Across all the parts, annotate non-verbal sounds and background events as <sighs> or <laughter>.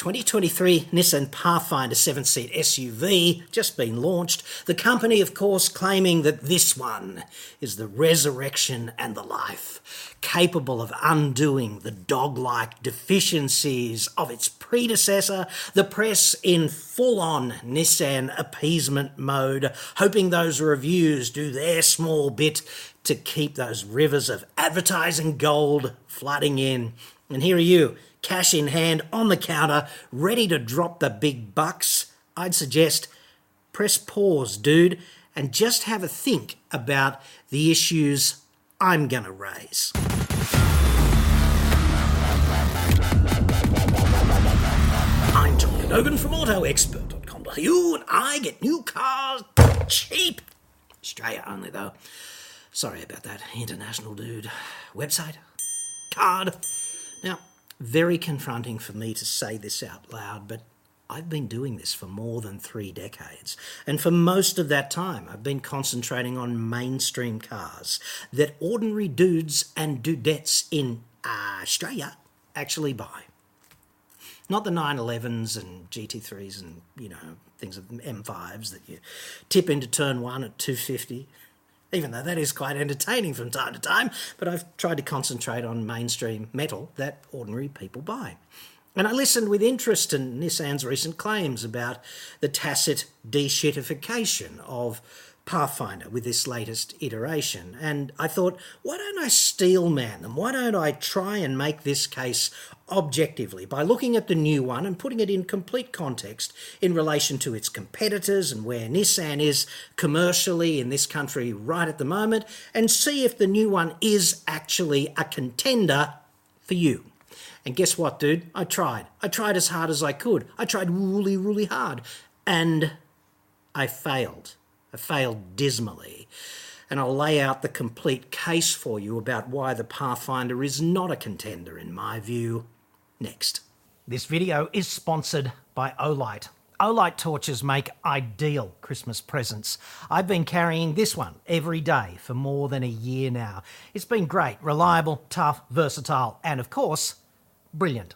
2023 Nissan Pathfinder 7 seat SUV just been launched. The company, of course, claiming that this one is the resurrection and the life, capable of undoing the dog like deficiencies of its predecessor. The press in full on Nissan appeasement mode, hoping those reviews do their small bit to keep those rivers of advertising gold flooding in. And here are you cash in hand on the counter, ready to drop the big bucks, I'd suggest press pause, dude, and just have a think about the issues I'm going to raise. I'm John Cadogan from AutoExpert.com.au and I get new cars cheap. Australia only, though. Sorry about that, international dude. Website? Card? Now, very confronting for me to say this out loud, but I've been doing this for more than three decades. And for most of that time, I've been concentrating on mainstream cars that ordinary dudes and dudettes in uh, Australia actually buy. Not the 911s and GT3s and, you know, things of M5s that you tip into turn one at 250 even though that is quite entertaining from time to time, but I've tried to concentrate on mainstream metal that ordinary people buy. And I listened with interest to Nissan's recent claims about the tacit deshittification of Pathfinder with this latest iteration. And I thought, why don't I steel man them? Why don't I try and make this case objectively by looking at the new one and putting it in complete context in relation to its competitors and where Nissan is commercially in this country right at the moment, and see if the new one is actually a contender for you. And guess what, dude? I tried. I tried as hard as I could. I tried really, really hard. And I failed. Failed dismally. And I'll lay out the complete case for you about why the Pathfinder is not a contender, in my view, next. This video is sponsored by Olight. Olight torches make ideal Christmas presents. I've been carrying this one every day for more than a year now. It's been great, reliable, tough, versatile, and of course, brilliant.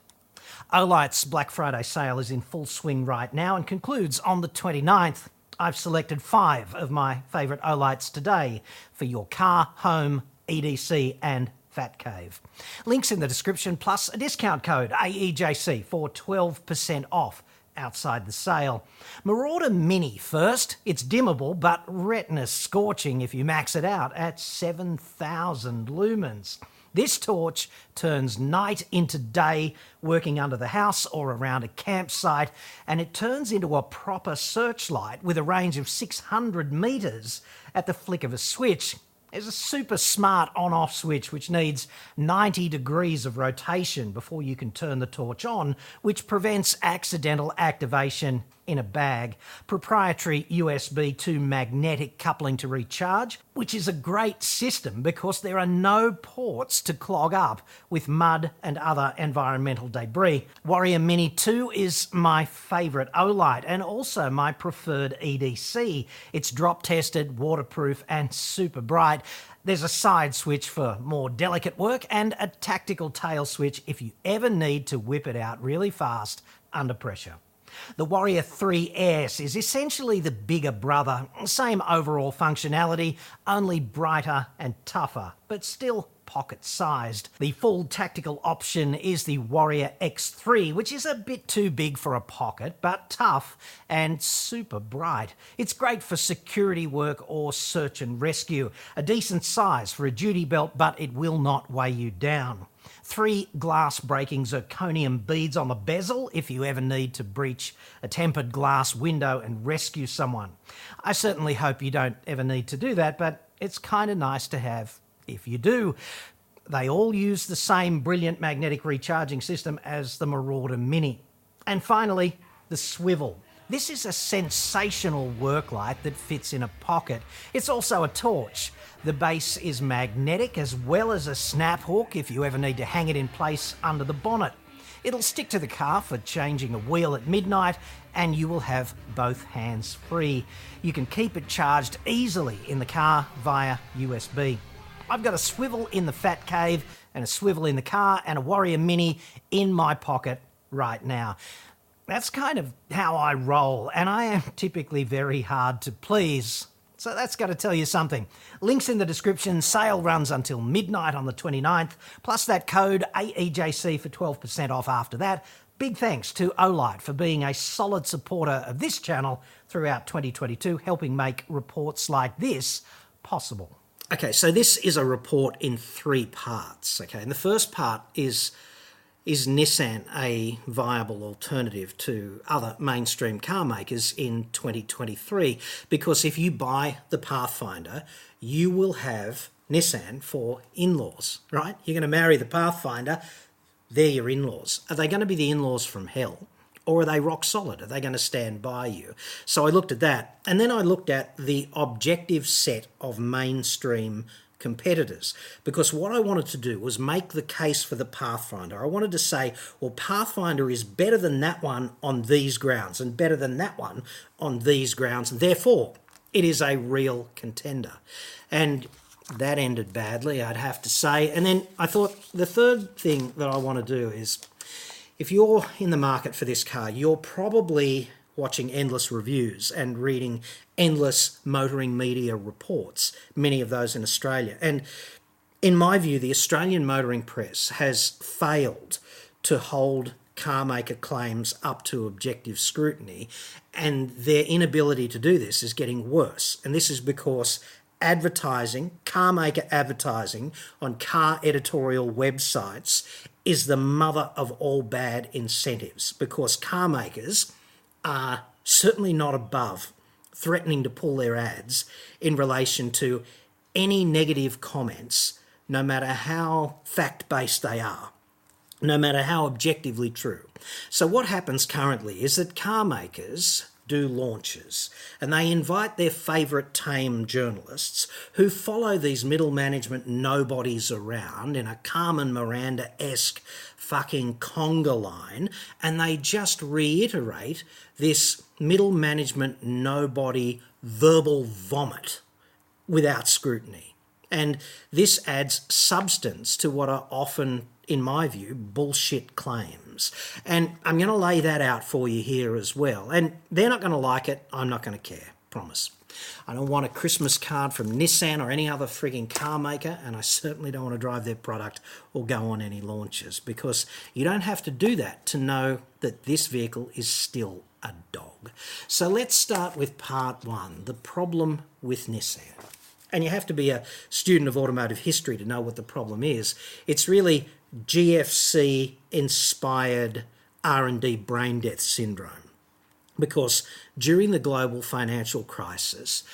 Olight's Black Friday sale is in full swing right now and concludes on the 29th. I've selected five of my favourite Olights today for your car, home, EDC, and Fat Cave. Links in the description, plus a discount code AEJC for 12% off outside the sale. Marauder Mini first. It's dimmable, but retina scorching if you max it out at 7,000 lumens. This torch turns night into day, working under the house or around a campsite, and it turns into a proper searchlight with a range of 600 metres at the flick of a switch. There's a super smart on off switch which needs 90 degrees of rotation before you can turn the torch on, which prevents accidental activation in a bag. Proprietary USB 2 magnetic coupling to recharge, which is a great system because there are no ports to clog up with mud and other environmental debris. Warrior Mini 2 is my favourite Olight and also my preferred EDC. It's drop tested, waterproof, and super bright. There's a side switch for more delicate work and a tactical tail switch if you ever need to whip it out really fast under pressure. The Warrior 3S is essentially the bigger brother, same overall functionality, only brighter and tougher, but still pocket sized. The full tactical option is the Warrior X3, which is a bit too big for a pocket, but tough and super bright. It's great for security work or search and rescue. A decent size for a duty belt, but it will not weigh you down. Three glass breaking zirconium beads on the bezel if you ever need to breach a tempered glass window and rescue someone. I certainly hope you don't ever need to do that, but it's kind of nice to have if you do. They all use the same brilliant magnetic recharging system as the Marauder Mini. And finally, the swivel. This is a sensational work light that fits in a pocket. It's also a torch. The base is magnetic as well as a snap hook if you ever need to hang it in place under the bonnet. It'll stick to the car for changing a wheel at midnight, and you will have both hands free. You can keep it charged easily in the car via USB. I've got a swivel in the Fat Cave and a swivel in the car and a Warrior Mini in my pocket right now. That's kind of how I roll, and I am typically very hard to please. So that's got to tell you something. Links in the description. Sale runs until midnight on the 29th, plus that code AEJC for 12% off after that. Big thanks to Olight for being a solid supporter of this channel throughout 2022, helping make reports like this possible. Okay, so this is a report in three parts. Okay, and the first part is is Nissan a viable alternative to other mainstream car makers in 2023? Because if you buy the Pathfinder, you will have Nissan for in laws, right? You're going to marry the Pathfinder, they're your in laws. Are they going to be the in laws from hell? Or are they rock solid? Are they going to stand by you? So I looked at that. And then I looked at the objective set of mainstream competitors because what I wanted to do was make the case for the Pathfinder. I wanted to say, well, Pathfinder is better than that one on these grounds and better than that one on these grounds, and therefore it is a real contender. And that ended badly, I'd have to say. And then I thought the third thing that I want to do is if you're in the market for this car, you're probably watching endless reviews and reading endless motoring media reports, many of those in Australia. And in my view, the Australian motoring press has failed to hold car maker claims up to objective scrutiny, and their inability to do this is getting worse. And this is because advertising, car maker advertising on car editorial websites is the mother of all bad incentives because car makers are certainly not above threatening to pull their ads in relation to any negative comments, no matter how fact based they are, no matter how objectively true. So, what happens currently is that car makers do launches and they invite their favourite tame journalists who follow these middle management nobodies around in a Carmen Miranda esque fucking conga line and they just reiterate this middle management nobody verbal vomit without scrutiny. And this adds substance to what are often, in my view, bullshit claims. And I'm going to lay that out for you here as well. And they're not going to like it. I'm not going to care. Promise. I don't want a Christmas card from Nissan or any other frigging car maker, and I certainly don't want to drive their product or go on any launches because you don't have to do that to know that this vehicle is still a dog. So let's start with part one the problem with Nissan. And you have to be a student of automotive history to know what the problem is. It's really GFC inspired R&D brain death syndrome. Because during the global financial crisis,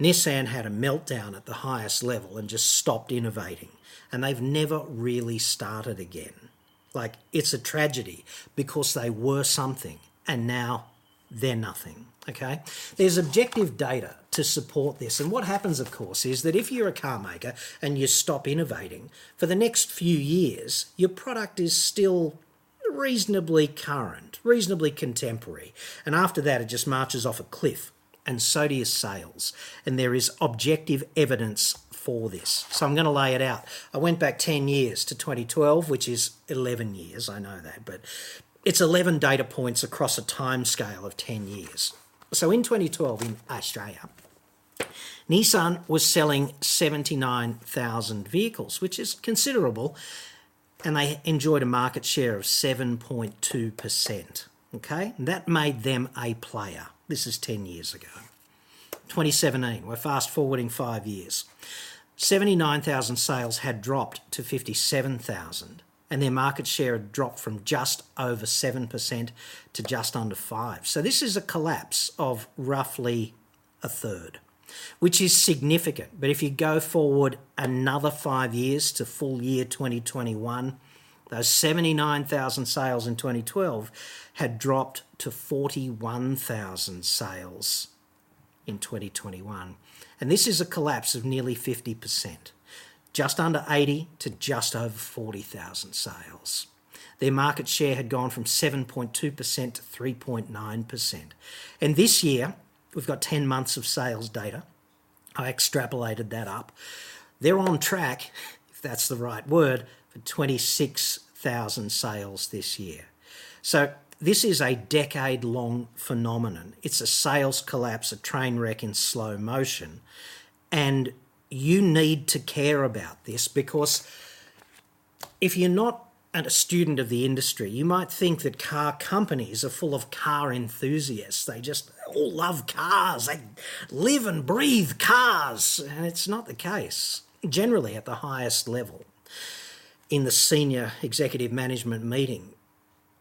Nissan had a meltdown at the highest level and just stopped innovating. And they've never really started again. Like, it's a tragedy because they were something and now they're nothing. Okay? There's objective data to support this. And what happens, of course, is that if you're a car maker and you stop innovating, for the next few years, your product is still reasonably current, reasonably contemporary. And after that, it just marches off a cliff. And so do your sales. And there is objective evidence for this. So I'm going to lay it out. I went back 10 years to 2012, which is 11 years, I know that, but it's 11 data points across a time scale of 10 years. So in 2012 in Australia, Nissan was selling 79,000 vehicles, which is considerable, and they enjoyed a market share of 7.2%. Okay, that made them a player. This is 10 years ago. 2017, we're fast forwarding five years. 79,000 sales had dropped to 57,000 and their market share had dropped from just over 7% to just under 5 So this is a collapse of roughly a third, which is significant. But if you go forward another 5 years to full year 2021, those 79,000 sales in 2012 had dropped to 41,000 sales in 2021. And this is a collapse of nearly 50% just under 80 to just over 40,000 sales. Their market share had gone from 7.2% to 3.9%. And this year, we've got 10 months of sales data. I extrapolated that up. They're on track, if that's the right word, for 26,000 sales this year. So this is a decade long phenomenon. It's a sales collapse, a train wreck in slow motion. And you need to care about this because if you're not a student of the industry, you might think that car companies are full of car enthusiasts. They just all love cars, they live and breathe cars. And it's not the case, generally at the highest level. In the senior executive management meeting,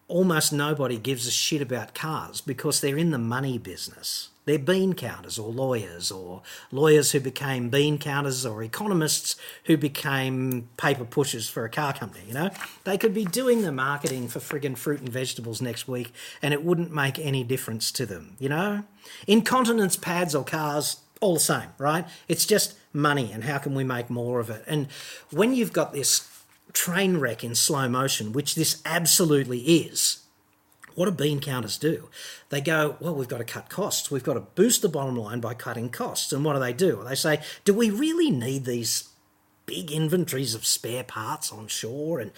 almost nobody gives a shit about cars because they're in the money business. They're bean counters or lawyers, or lawyers who became bean counters, or economists who became paper pushers for a car company. You know, they could be doing the marketing for friggin' fruit and vegetables next week, and it wouldn't make any difference to them. You know, incontinence pads or cars, all the same, right? It's just money, and how can we make more of it? And when you've got this train wreck in slow motion, which this absolutely is, what do bean counters do? They go, well, we've got to cut costs. We've got to boost the bottom line by cutting costs. And what do they do? They say, do we really need these big inventories of spare parts on shore? And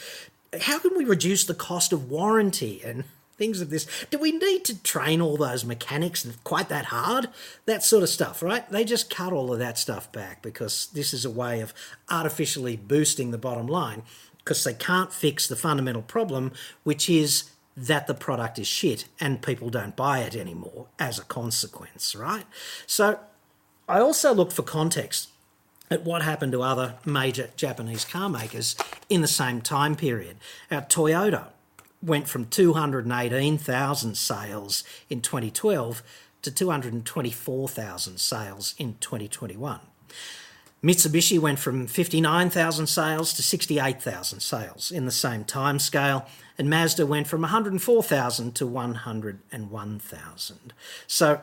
how can we reduce the cost of warranty and things of this? Do we need to train all those mechanics quite that hard? That sort of stuff, right? They just cut all of that stuff back because this is a way of artificially boosting the bottom line because they can't fix the fundamental problem, which is that the product is shit and people don't buy it anymore as a consequence, right? So I also look for context at what happened to other major Japanese car makers in the same time period. Our Toyota went from 218,000 sales in 2012 to 224,000 sales in 2021. Mitsubishi went from 59,000 sales to 68,000 sales in the same time scale, and Mazda went from 104,000 to 101,000. So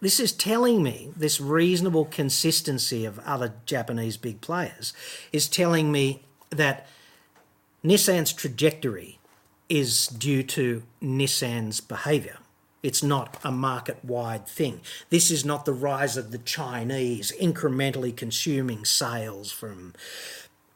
this is telling me this reasonable consistency of other Japanese big players is telling me that Nissan's trajectory is due to Nissan's behaviour. It's not a market wide thing. This is not the rise of the Chinese incrementally consuming sales from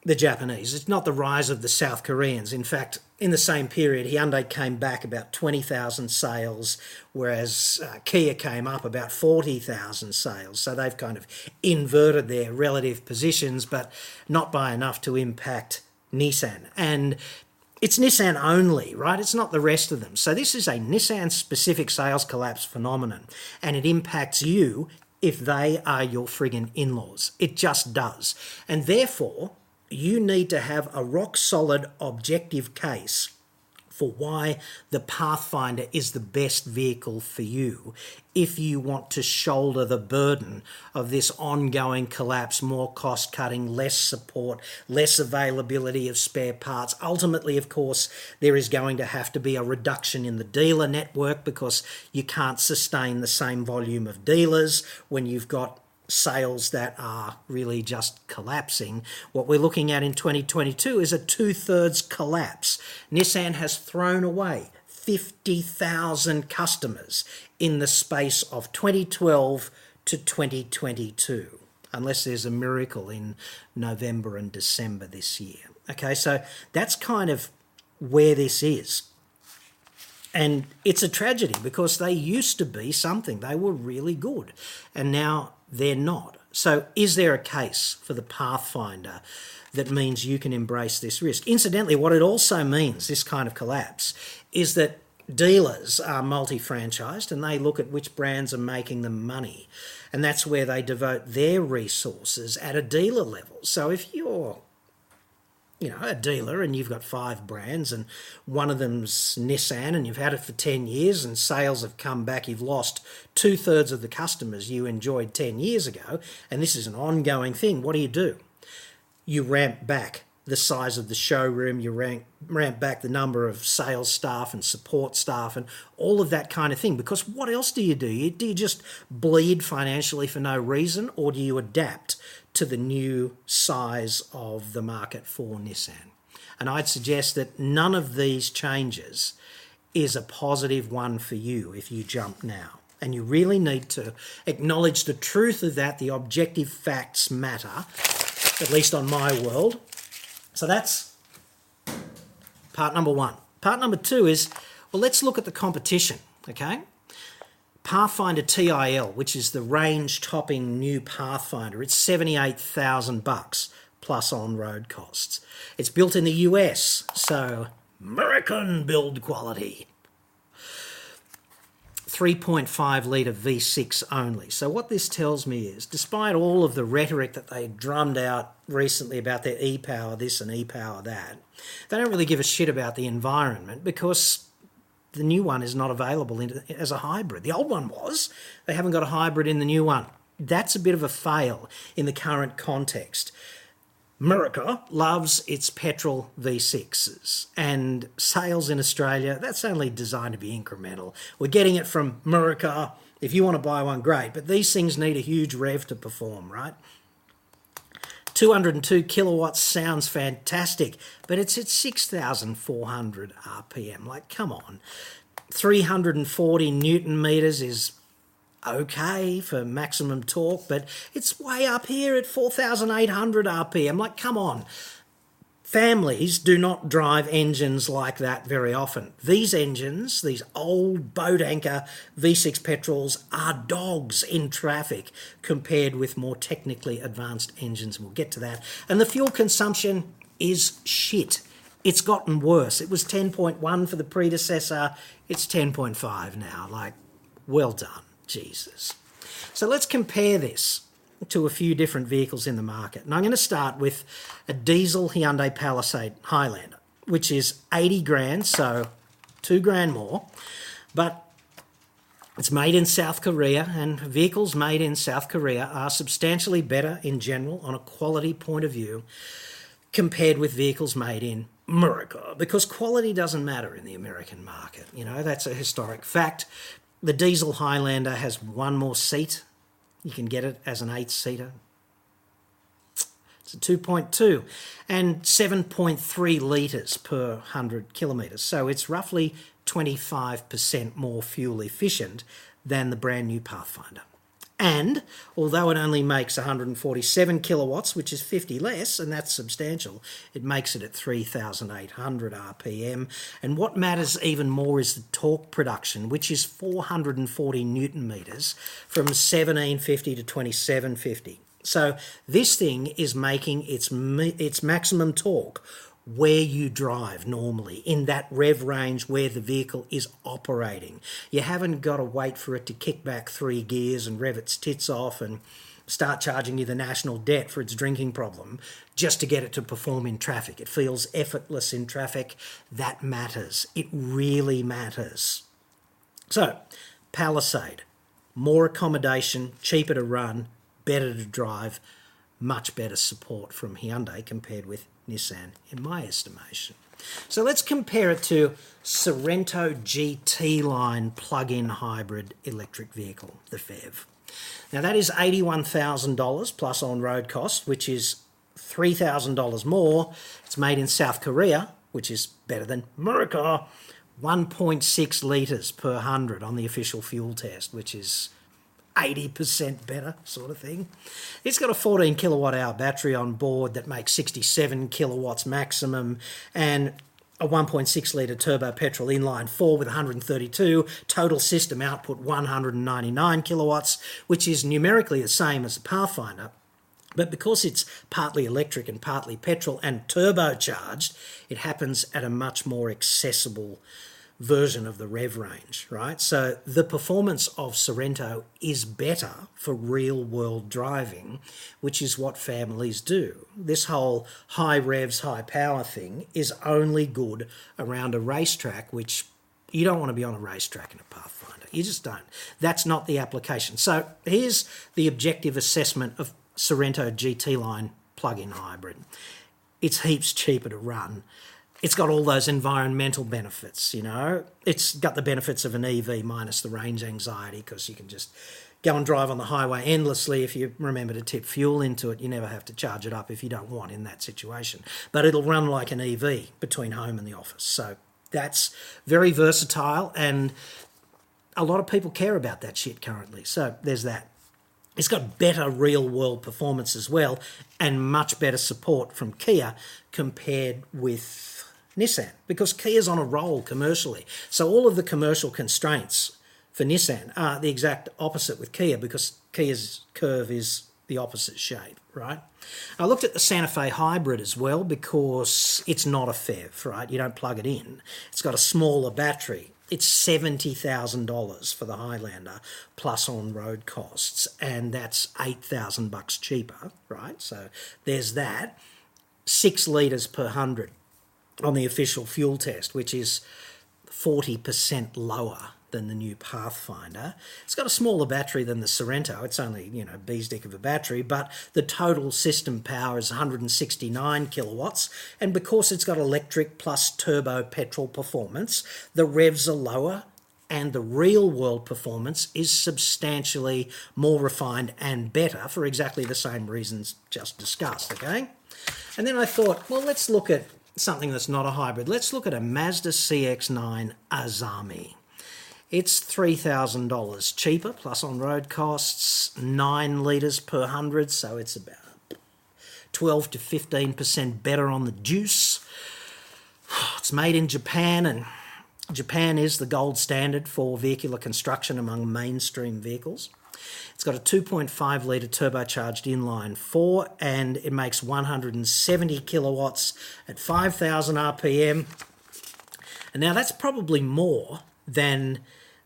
the Japanese. It's not the rise of the South Koreans. In fact, in the same period, Hyundai came back about 20,000 sales, whereas uh, Kia came up about 40,000 sales. So they've kind of inverted their relative positions, but not by enough to impact Nissan. And it's Nissan only, right? It's not the rest of them. So this is a Nissan specific sales collapse phenomenon, and it impacts you if they are your friggin' in laws. It just does. And therefore, you need to have a rock solid objective case for why the Pathfinder is the best vehicle for you if you want to shoulder the burden of this ongoing collapse, more cost cutting, less support, less availability of spare parts. Ultimately, of course, there is going to have to be a reduction in the dealer network because you can't sustain the same volume of dealers when you've got sales that are really just collapsing. What we're looking at in 2022 is a two thirds collapse. Nissan has thrown away 50,000 customers in the space of 2012 to 2022, unless there's a miracle in November and December this year. Okay, so that's kind of where this is. And it's a tragedy because they used to be something. They were really good. And now they're not. So, is there a case for the Pathfinder that means you can embrace this risk? Incidentally, what it also means, this kind of collapse, is that dealers are multi franchised and they look at which brands are making them money. And that's where they devote their resources at a dealer level. So, if you're you know, a dealer and you've got five brands and one of them's Nissan and you've had it for 10 years and sales have come back, you've lost two thirds of the customers you enjoyed 10 years ago, and this is an ongoing thing, what do you do? You ramp back the size of the showroom, you ramp, ramp back the number of sales staff and support staff and all of that kind of thing. Because what else do you do? Do you just bleed financially for no reason or do you adapt to the new size of the market for Nissan. And I'd suggest that none of these changes is a positive one for you if you jump now. And you really need to acknowledge the truth of that. The objective facts matter, at least on my world. So that's part number one. Part number two is Well, let's look at the competition, okay? Pathfinder Ti-L, which is the range-topping new Pathfinder, it's 78,000 bucks plus on-road costs. It's built in the US, so American build quality. 3.5 litre V6 only. So, what this tells me is, despite all of the rhetoric that they drummed out recently about their e power this and e power that, they don't really give a shit about the environment because the new one is not available as a hybrid. The old one was. They haven't got a hybrid in the new one. That's a bit of a fail in the current context. America loves its petrol V6s, and sales in Australia, that's only designed to be incremental. We're getting it from America. If you want to buy one, great, but these things need a huge rev to perform, right? 202 kilowatts sounds fantastic, but it's at 6,400 RPM. Like, come on. 340 newton meters is okay for maximum torque, but it's way up here at 4,800 RPM. Like, come on. Families do not drive engines like that very often. These engines, these old boat anchor V6 petrols, are dogs in traffic compared with more technically advanced engines. We'll get to that. And the fuel consumption is shit. It's gotten worse. It was 10.1 for the predecessor, it's 10.5 now. Like, well done. Jesus. So let's compare this to a few different vehicles in the market. And I'm going to start with a diesel Hyundai Palisade Highlander, which is 80 grand, so two grand more. But it's made in South Korea, and vehicles made in South Korea are substantially better in general on a quality point of view compared with vehicles made in America because quality doesn't matter in the American market. You know, that's a historic fact. The diesel Highlander has one more seat. You can get it as an eight seater. It's a 2.2 and 7.3 litres per 100 kilometres. So it's roughly 25% more fuel efficient than the brand new Pathfinder. And although it only makes 147 kilowatts, which is 50 less, and that's substantial, it makes it at 3,800 RPM. And what matters even more is the torque production, which is 440 newton meters from 1750 to 2750. So this thing is making its its maximum torque where you drive normally in that rev range where the vehicle is operating. You haven't got to wait for it to kick back three gears and rev its tits off and start charging you the national debt for its drinking problem just to get it to perform in traffic. It feels effortless in traffic. That matters. It really matters. So, Palisade, more accommodation, cheaper to run, better to drive, much better support from Hyundai compared with Nissan, in my estimation. So let's compare it to Sorento GT line plug-in hybrid electric vehicle, the PHEV. Now that is $81,000 plus on-road cost, which is $3,000 more. It's made in South Korea, which is better than America. 1.6 litres per 100 on the official fuel test, which is 80% better, sort of thing. It's got a 14 kilowatt hour battery on board that makes 67 kilowatts maximum and a 1.6 litre turbo petrol inline 4 with 132, total system output 199 kilowatts, which is numerically the same as the Pathfinder. But because it's partly electric and partly petrol and turbocharged, it happens at a much more accessible version of the rev range, right? So the performance of Sorento is better for real world driving, which is what families do. This whole high revs, high power thing is only good around a racetrack, which you don't want to be on a racetrack in a Pathfinder. You just don't. That's not the application. So here's the objective assessment of Sorento GT line plug-in hybrid. It's heaps cheaper to run it's got all those environmental benefits, you know. It's got the benefits of an EV minus the range anxiety because you can just go and drive on the highway endlessly if you remember to tip fuel into it. You never have to charge it up if you don't want in that situation. But it'll run like an EV between home and the office. So that's very versatile and a lot of people care about that shit currently. So there's that. It's got better real world performance as well and much better support from Kia compared with Nissan because Kia's on a roll commercially. So all of the commercial constraints for Nissan are the exact opposite with Kia because Kia's curve is the opposite shape, right? I looked at the Santa Fe hybrid as well because it's not a PHEV, right? You don't plug it in. It's got a smaller battery. It's seventy thousand dollars for the Highlander plus on road costs, and that's eight thousand bucks cheaper, right? So there's that. Six litres per hundred on the official fuel test, which is forty percent lower than the new Pathfinder. It's got a smaller battery than the Sorento. It's only, you know, bee's dick of a battery, but the total system power is 169 kilowatts. And because it's got electric plus turbo petrol performance, the revs are lower and the real world performance is substantially more refined and better for exactly the same reasons just discussed, okay? And then I thought, well, let's look at something that's not a hybrid. Let's look at a Mazda CX9 Azami. It's $3,000 cheaper, plus on road costs, 9 litres per hundred, so it's about 12 to 15% better on the juice. <sighs> It's made in Japan, and Japan is the gold standard for vehicular construction among mainstream vehicles. It's got a 2.5 litre turbocharged inline four, and it makes 170 kilowatts at 5,000 RPM. And now that's probably more than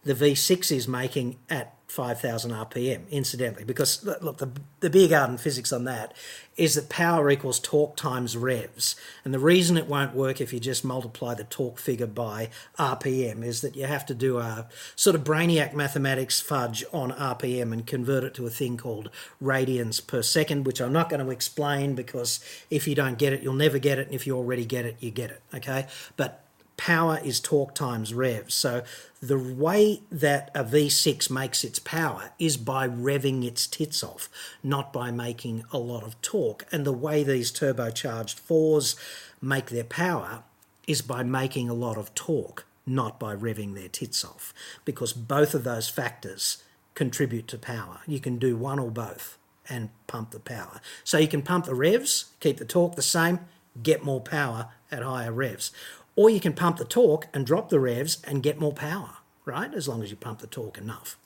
the V6 is making at 5,000 RPM, incidentally, because look, the, the beer garden physics on that is that power equals torque times revs. And the reason it won't work if you just multiply the torque figure by RPM is that you have to do a sort of brainiac mathematics fudge on RPM and convert it to a thing called radians per second, which I'm not going to explain because if you don't get it, you'll never get it. And if you already get it, you get it. Okay. But power is torque times revs. So the way that a V6 makes its power is by revving its tits off, not by making a lot of torque. And the way these turbocharged fours make their power is by making a lot of torque, not by revving their tits off, because both of those factors contribute to power. You can do one or both and pump the power. So you can pump the revs, keep the torque the same, get more power at higher revs. Or you can pump the torque and drop the revs and get more power, right? As long as you pump the torque enough.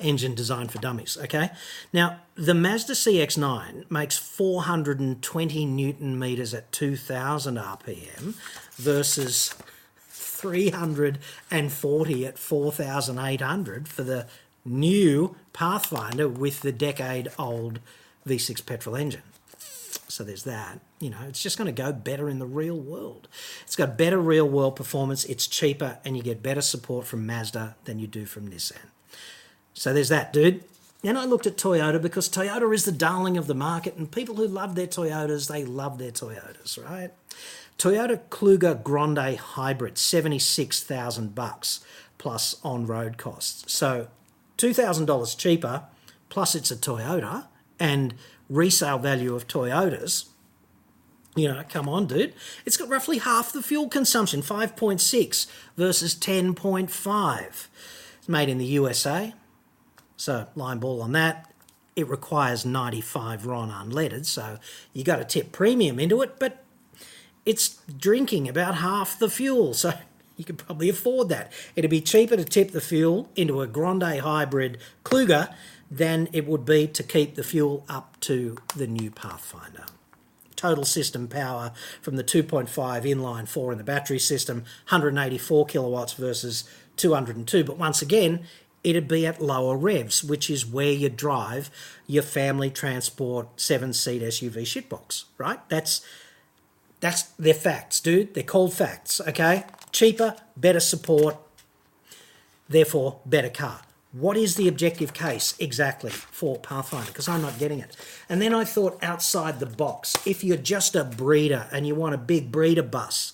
Engine designed for dummies, okay? Now, the Mazda CX9 makes 420 newton meters at 2000 RPM versus 340 at 4800 for the new Pathfinder with the decade old V6 petrol engine. So there's that. You know, it's just going to go better in the real world. It's got better real world performance, it's cheaper, and you get better support from Mazda than you do from Nissan. So there's that, dude. Then I looked at Toyota because Toyota is the darling of the market, and people who love their Toyotas, they love their Toyotas, right? Toyota Kluger Grande Hybrid, 76,000 bucks plus on-road costs. So $2,000 cheaper, plus it's a Toyota, and resale value of Toyotas, you know, come on, dude. It's got roughly half the fuel consumption, 5.6 versus 10.5. It's made in the USA. So, line ball on that. It requires 95 RON unleaded, so you got to tip premium into it, but it's drinking about half the fuel, <laughs> so you could probably afford that. It'd be cheaper to tip the fuel into a Grande hybrid Kluger than it would be to keep the fuel up to the new Pathfinder. Total system power from the 2.5 inline 4 in the battery system, 184 kilowatts versus 202. But once again, it'd be at lower revs, which is where you drive your family transport seven seat SUV shitbox, right? That's that's their facts, dude. They're called facts, okay? Cheaper, better support, therefore better car what is the objective case exactly for Pathfinder? Because I'm not getting it. And then I thought outside the box if you're just a breeder and you want a big breeder bus,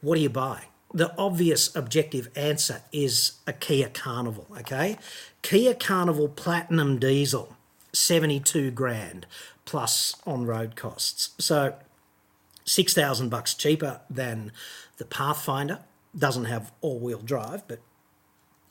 what do you buy? The obvious objective answer is a Kia Carnival, okay? Kia Carnival Platinum Diesel, 72 grand plus on road costs. So 6,000 bucks cheaper than the Pathfinder. Doesn't have all wheel drive, but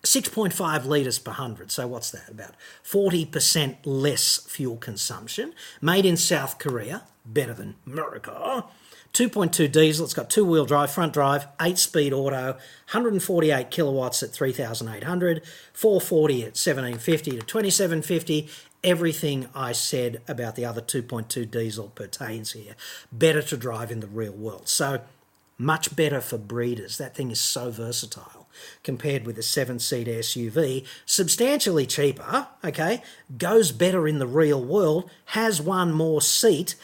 6.5 litres per hundred. So what's that? About 40% less fuel consumption. Made in South Korea, better than America. 2.2 diesel, it's got two wheel drive, front drive, 8 speed auto, 148 kilowatts at 3800, 440 at 1750 to 2750. Everything I said about the other 2.2 diesel pertains here. Better to drive in the real world. So, much better for breeders. That thing is so versatile compared with a seven seat SUV. Substantially cheaper, okay, goes better in the real world, has one more seat,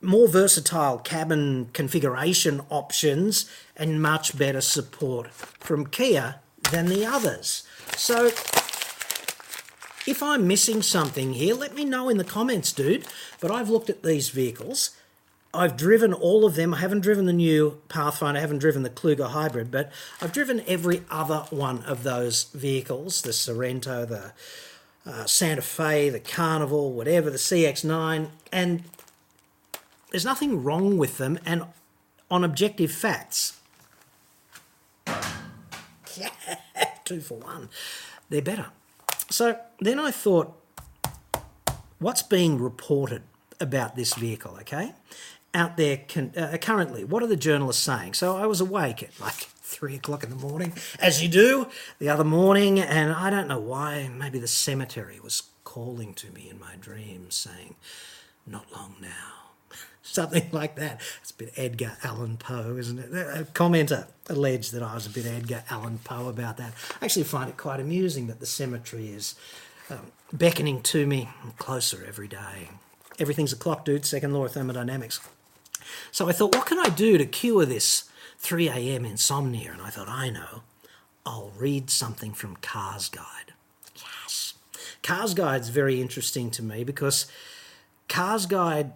more versatile cabin configuration options, and much better support from Kia than the others. So, if I'm missing something here, let me know in the comments, dude. But I've looked at these vehicles. I've driven all of them. I haven't driven the new Pathfinder, I haven't driven the Kluger Hybrid, but I've driven every other one of those vehicles the Sorento, the uh, Santa Fe, the Carnival, whatever, the CX9, and there's nothing wrong with them. And on objective facts, <laughs> two for one, they're better. So then I thought, what's being reported about this vehicle, okay? Out there con- uh, currently, what are the journalists saying? So I was awake at like three o'clock in the morning, as you do, the other morning, and I don't know why, maybe the cemetery was calling to me in my dreams saying, Not long now. <laughs> Something like that. It's a bit Edgar Allan Poe, isn't it? A commenter alleged that I was a bit Edgar Allan Poe about that. I actually find it quite amusing that the cemetery is um, beckoning to me closer every day. Everything's a clock, dude. Second law of thermodynamics. So I thought, what can I do to cure this 3 a.m. insomnia? And I thought, I know. I'll read something from Cars Guide. Yes. Cars Guide's very interesting to me because Cars Guide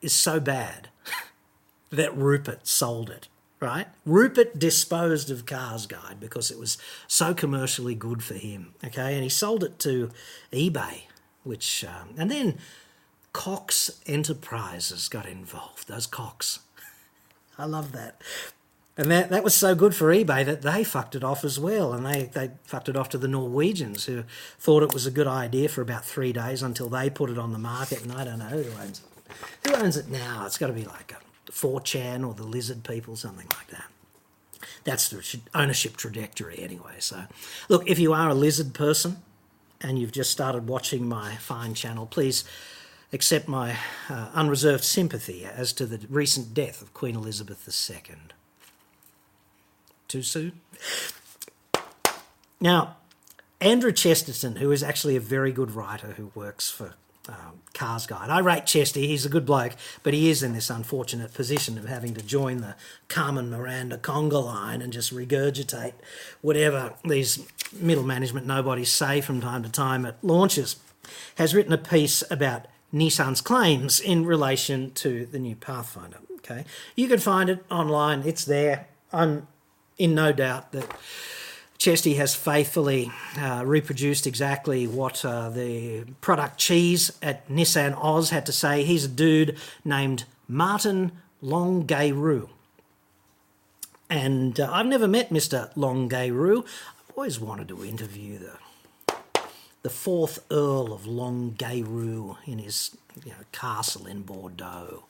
is so bad <laughs> that Rupert sold it, right? Rupert disposed of Cars Guide because it was so commercially good for him, okay? And he sold it to eBay, which, um, and then Cox Enterprises got involved, those Cox. I love that. And that, that was so good for eBay that they fucked it off as well. And they, they fucked it off to the Norwegians who thought it was a good idea for about three days until they put it on the market. And I don't know who owns it. Who owns it now? It's got to be like a 4chan or the lizard people, something like that. That's the ownership trajectory anyway. So, look, if you are a lizard person and you've just started watching my fine channel, please accept my uh, unreserved sympathy as to the recent death of Queen Elizabeth II. Too soon? Now, Andrew Chesterton, who is actually a very good writer who works for um, Cars Guide. I rate Chesty, he's a good bloke, but he is in this unfortunate position of having to join the Carmen Miranda conga line and just regurgitate whatever these middle management nobodies say from time to time at launches. Has written a piece about Nissan's claims in relation to the new Pathfinder. Okay, you can find it online. It's there. I'm in no doubt that Chesty has faithfully uh, reproduced exactly what uh, the product cheese at Nissan Oz had to say. He's a dude named Martin Longueyroux. And uh, I've never met Mr. Longueyroux. I've always wanted to interview the the fourth Earl of Longueyroux in his you know, castle in Bordeaux.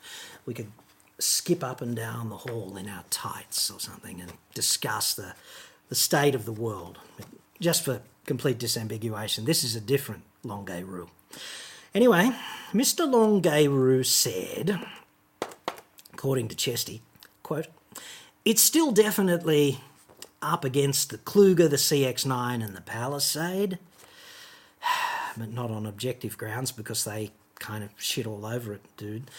We could skip up and down the hall in our tights or something and discuss the, the state of the world. Just for complete disambiguation, this is a different Longueyroux. Anyway, Mr. Longueyroux said, according to Chesty, quote, it's still definitely up against the Kluger, the CX9, and the Palisade but not on objective grounds because they kind of shit all over it, dude.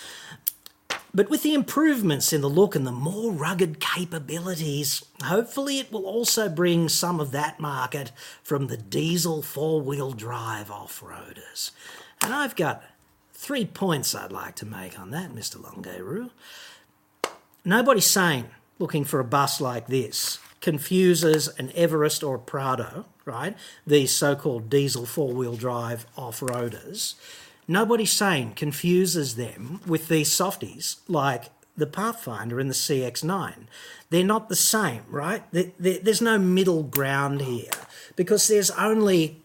But with the improvements in the look and the more rugged capabilities, hopefully it will also bring some of that market from the diesel four wheel drive off roaders. And I've got three points I'd like to make on that, Mr. Longueyroux. Nobody's sane looking for a bus like this confuses an Everest or a Prado, right? These so called diesel four wheel drive off roaders. Nobody sane confuses them with these softies like the Pathfinder and the CX9. They're not the same, right? there's no middle ground here because there's only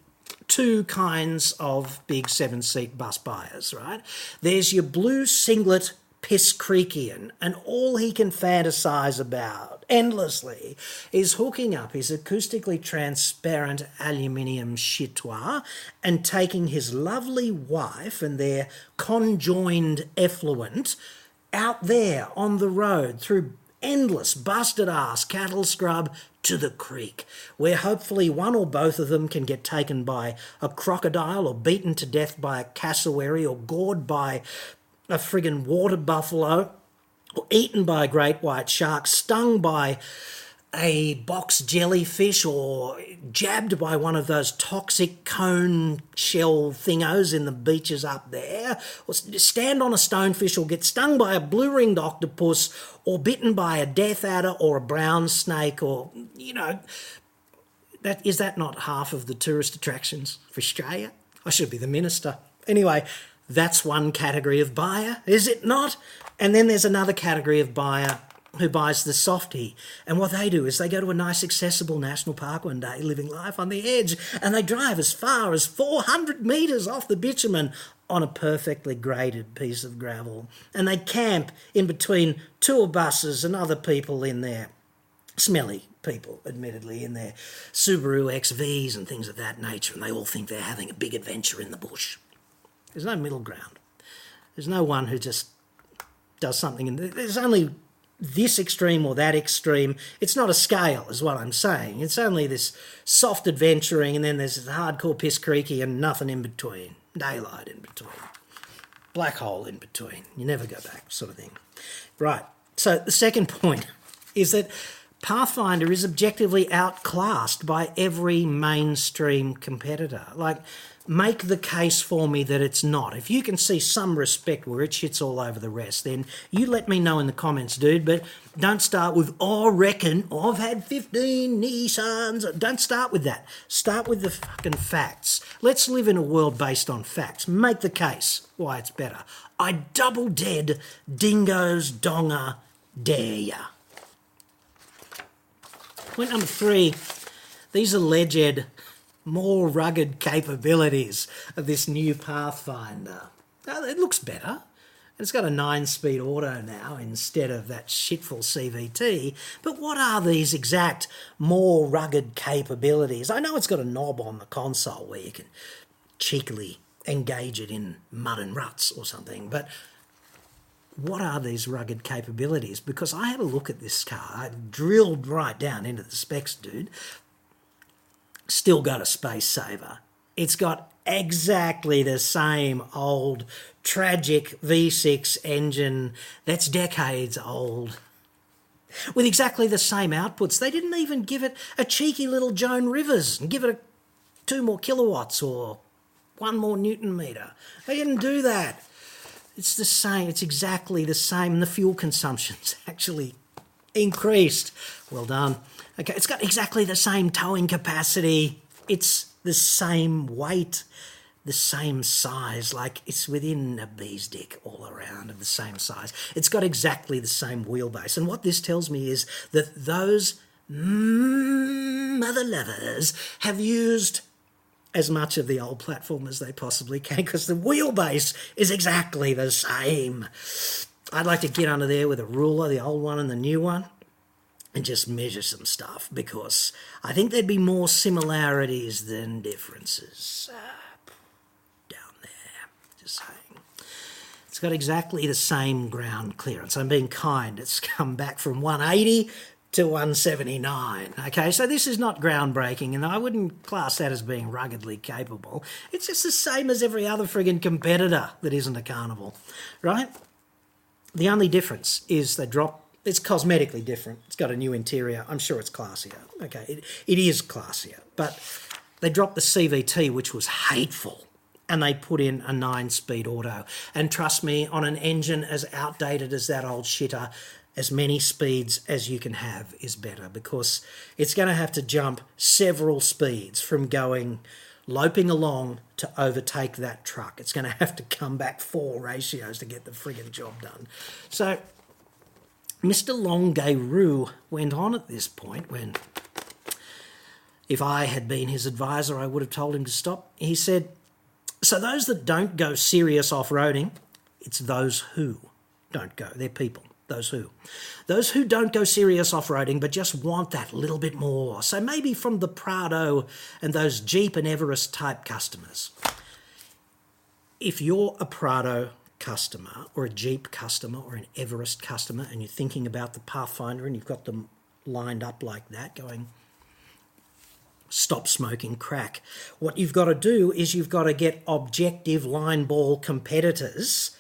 two kinds of big seven seat bus buyers, right? There's your blue singlet piss creakian, and all he can fantasize about endlessly. Is hooking up his acoustically transparent aluminium chitois and taking his lovely wife and their conjoined effluent out there on the road through endless busted ass cattle scrub to the creek, where hopefully one or both of them can get taken by a crocodile or beaten to death by a cassowary or gored by a friggin' water buffalo eaten by a great white shark, stung by a box jellyfish or jabbed by one of those toxic cone shell thingos in the beaches up there, or stand on a stonefish or get stung by a blue ringed octopus or bitten by a death adder or a brown snake or, you know, that is that not half of the tourist attractions for Australia? I should be the minister. Anyway, that's one category of buyer, is it not? And then there's another category of buyer who buys the softie. And what they do is they go to a nice, accessible national park one day, living life on the edge, and they drive as far as 400 metres off the bitumen on a perfectly graded piece of gravel. And they camp in between tour buses and other people in there. Smelly people, admittedly, in their Subaru XVs and things of that nature, and they all think they're having a big adventure in the bush. There's no middle ground. There's no one who just does something, and there's only this extreme or that extreme. It's not a scale, is what I'm saying. It's only this soft adventuring, and then there's this hardcore piss creaky and nothing in between. Daylight in between. Black hole in between. You never go back, sort of thing. Right. So the second <laughs> point is that Pathfinder is objectively outclassed by every mainstream competitor. Like, make the case for me that it's not. If you can see some respect where it shits all over the rest, then you let me know in the comments, dude. But don't start with, oh, I reckon I've had 15 Nissans. Don't start with that. Start with the fucking facts. Let's live in a world based on facts. Make the case why it's better. I double dead dingoes donger dare ya. Point number three these are alleged more rugged capabilities of this new Pathfinder. Uh, it looks better. It's got a nine speed auto now instead of that shitful CVT. But what are these exact more rugged capabilities? I know it's got a knob on the console where you can cheekily engage it in mud and ruts or something, but what are these rugged capabilities? Because I had a look at this car, I drilled right down into the specs, dude still got a space saver. It's got exactly the same old tragic V6 engine that's decades old. With exactly the same outputs. They didn't even give it a cheeky little Joan Rivers and give it a, two more kilowatts or one more newton meter. They didn't do that. It's the same, it's exactly the same. The fuel consumption's <laughs> actually increased. Well done. Okay, it's got exactly the same towing capacity. It's the same weight, the same size. Like it's within a bee's dick all around of the same size. It's got exactly the same wheelbase. And what this tells me is that those mother lovers have used as much of the old platform as they possibly can because the wheelbase is exactly the same. I'd like to get under there with a ruler, the old one and the new one and just measure some stuff because I think there'd be more similarities than differences. Uh, down there, just saying. It's got exactly the same ground clearance. I'm being kind. It's <laughs> come back from 180 to 179. Okay, so this is not groundbreaking, and I wouldn't class that as being ruggedly capable. It's just the same as every other friggin' competitor that isn't a carnival, right? The only difference is they drop it's cosmetically different. It's got a new interior. I'm sure it's classier. Okay, it, it is classier. But they dropped the CVT, which was hateful, and they put in a nine speed auto. And trust me, on an engine as outdated as that old shitter, as many speeds as you can have is better because it's going to have to jump several speeds from going loping along to overtake that truck. It's going to have to come back four ratios to get the friggin' job done. So Mr. Longuerue went on at this point when, if I had been his advisor, I would have told him to stop. He said, So those that don't go serious off roading, it's those who. don't go. They're people. Those who. Those who don't go serious off roading but just want that little bit more. So maybe from the Prado and those Jeep and Everest type customers. If you're a Prado customer or a Jeep customer or an Everest customer and you're thinking about the Pathfinder and you've got them lined up like that going, stop smoking crack. What you've got to do is you've got to get objective line ball competitors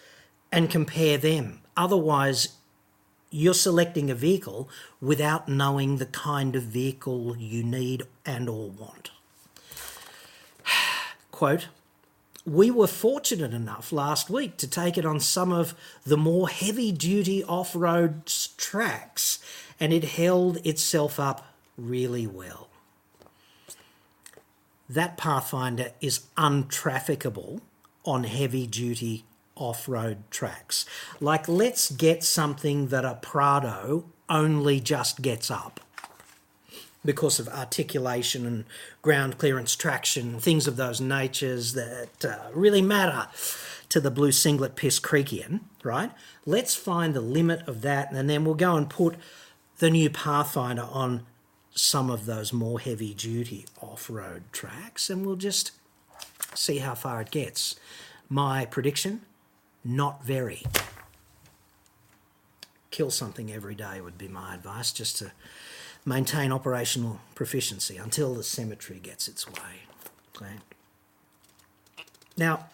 and compare them. Otherwise, you're selecting a vehicle without knowing the kind of vehicle you need and or want. <sighs> Quote, we were fortunate enough last week to take it on some of the more heavy duty off road tracks, and it held itself up really well. That Pathfinder is untrafficable on heavy duty off road tracks. Like, let's get something that a Prado only just gets up because of articulation and ground clearance traction, things of those natures that uh, really matter to the blue singlet piss creekian, right? Let's find the limit of that and then we'll go and put the new Pathfinder on some of those more heavy duty off road tracks and we'll just see how far it gets. My prediction not very. Kill something every day would be my advice, just to maintain operational proficiency until the cemetery gets its way. Now,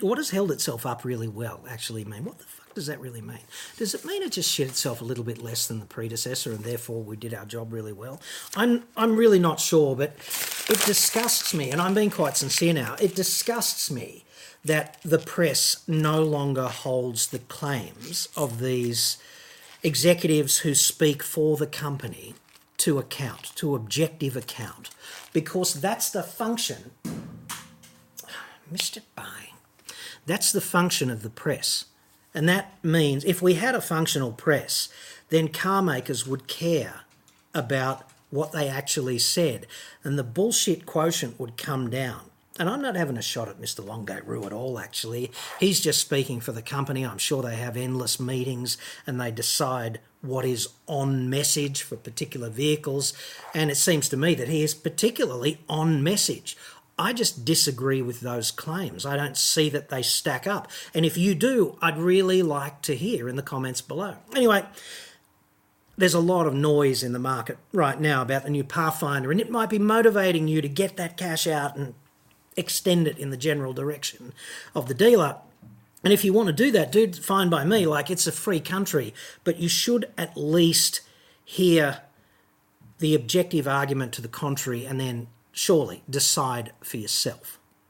what has held itself up really well actually mean? What the fuck does that really mean? Does it mean it just shit itself a little bit less than the predecessor and therefore we did our job really well? I'm, I'm really not sure, but it disgusts me, and I'm being quite sincere now, it disgusts me that the press no longer holds the claims of these executives who speak for the company to account, to objective account, because that's the function. <sighs> Mr. Bay. That's the function of the press. And that means if we had a functional press, then car makers would care about what they actually said, and the bullshit quotient would come down. And I'm not having a shot at Mr. Longate Rue at all, actually. He's just speaking for the company. I'm sure they have endless meetings and they decide what is on message for particular vehicles. And it seems to me that he is particularly on message. I just disagree with those claims. I don't see that they stack up. And if you do, I'd really like to hear in the comments below. Anyway, there's a lot of noise in the market right now about the new Pathfinder, and it might be motivating you to get that cash out and extend it in the general direction of the dealer. And if you want to do that, do fine by me. Like it's a free country, but you should at least hear the objective argument to the contrary and then surely decide for yourself.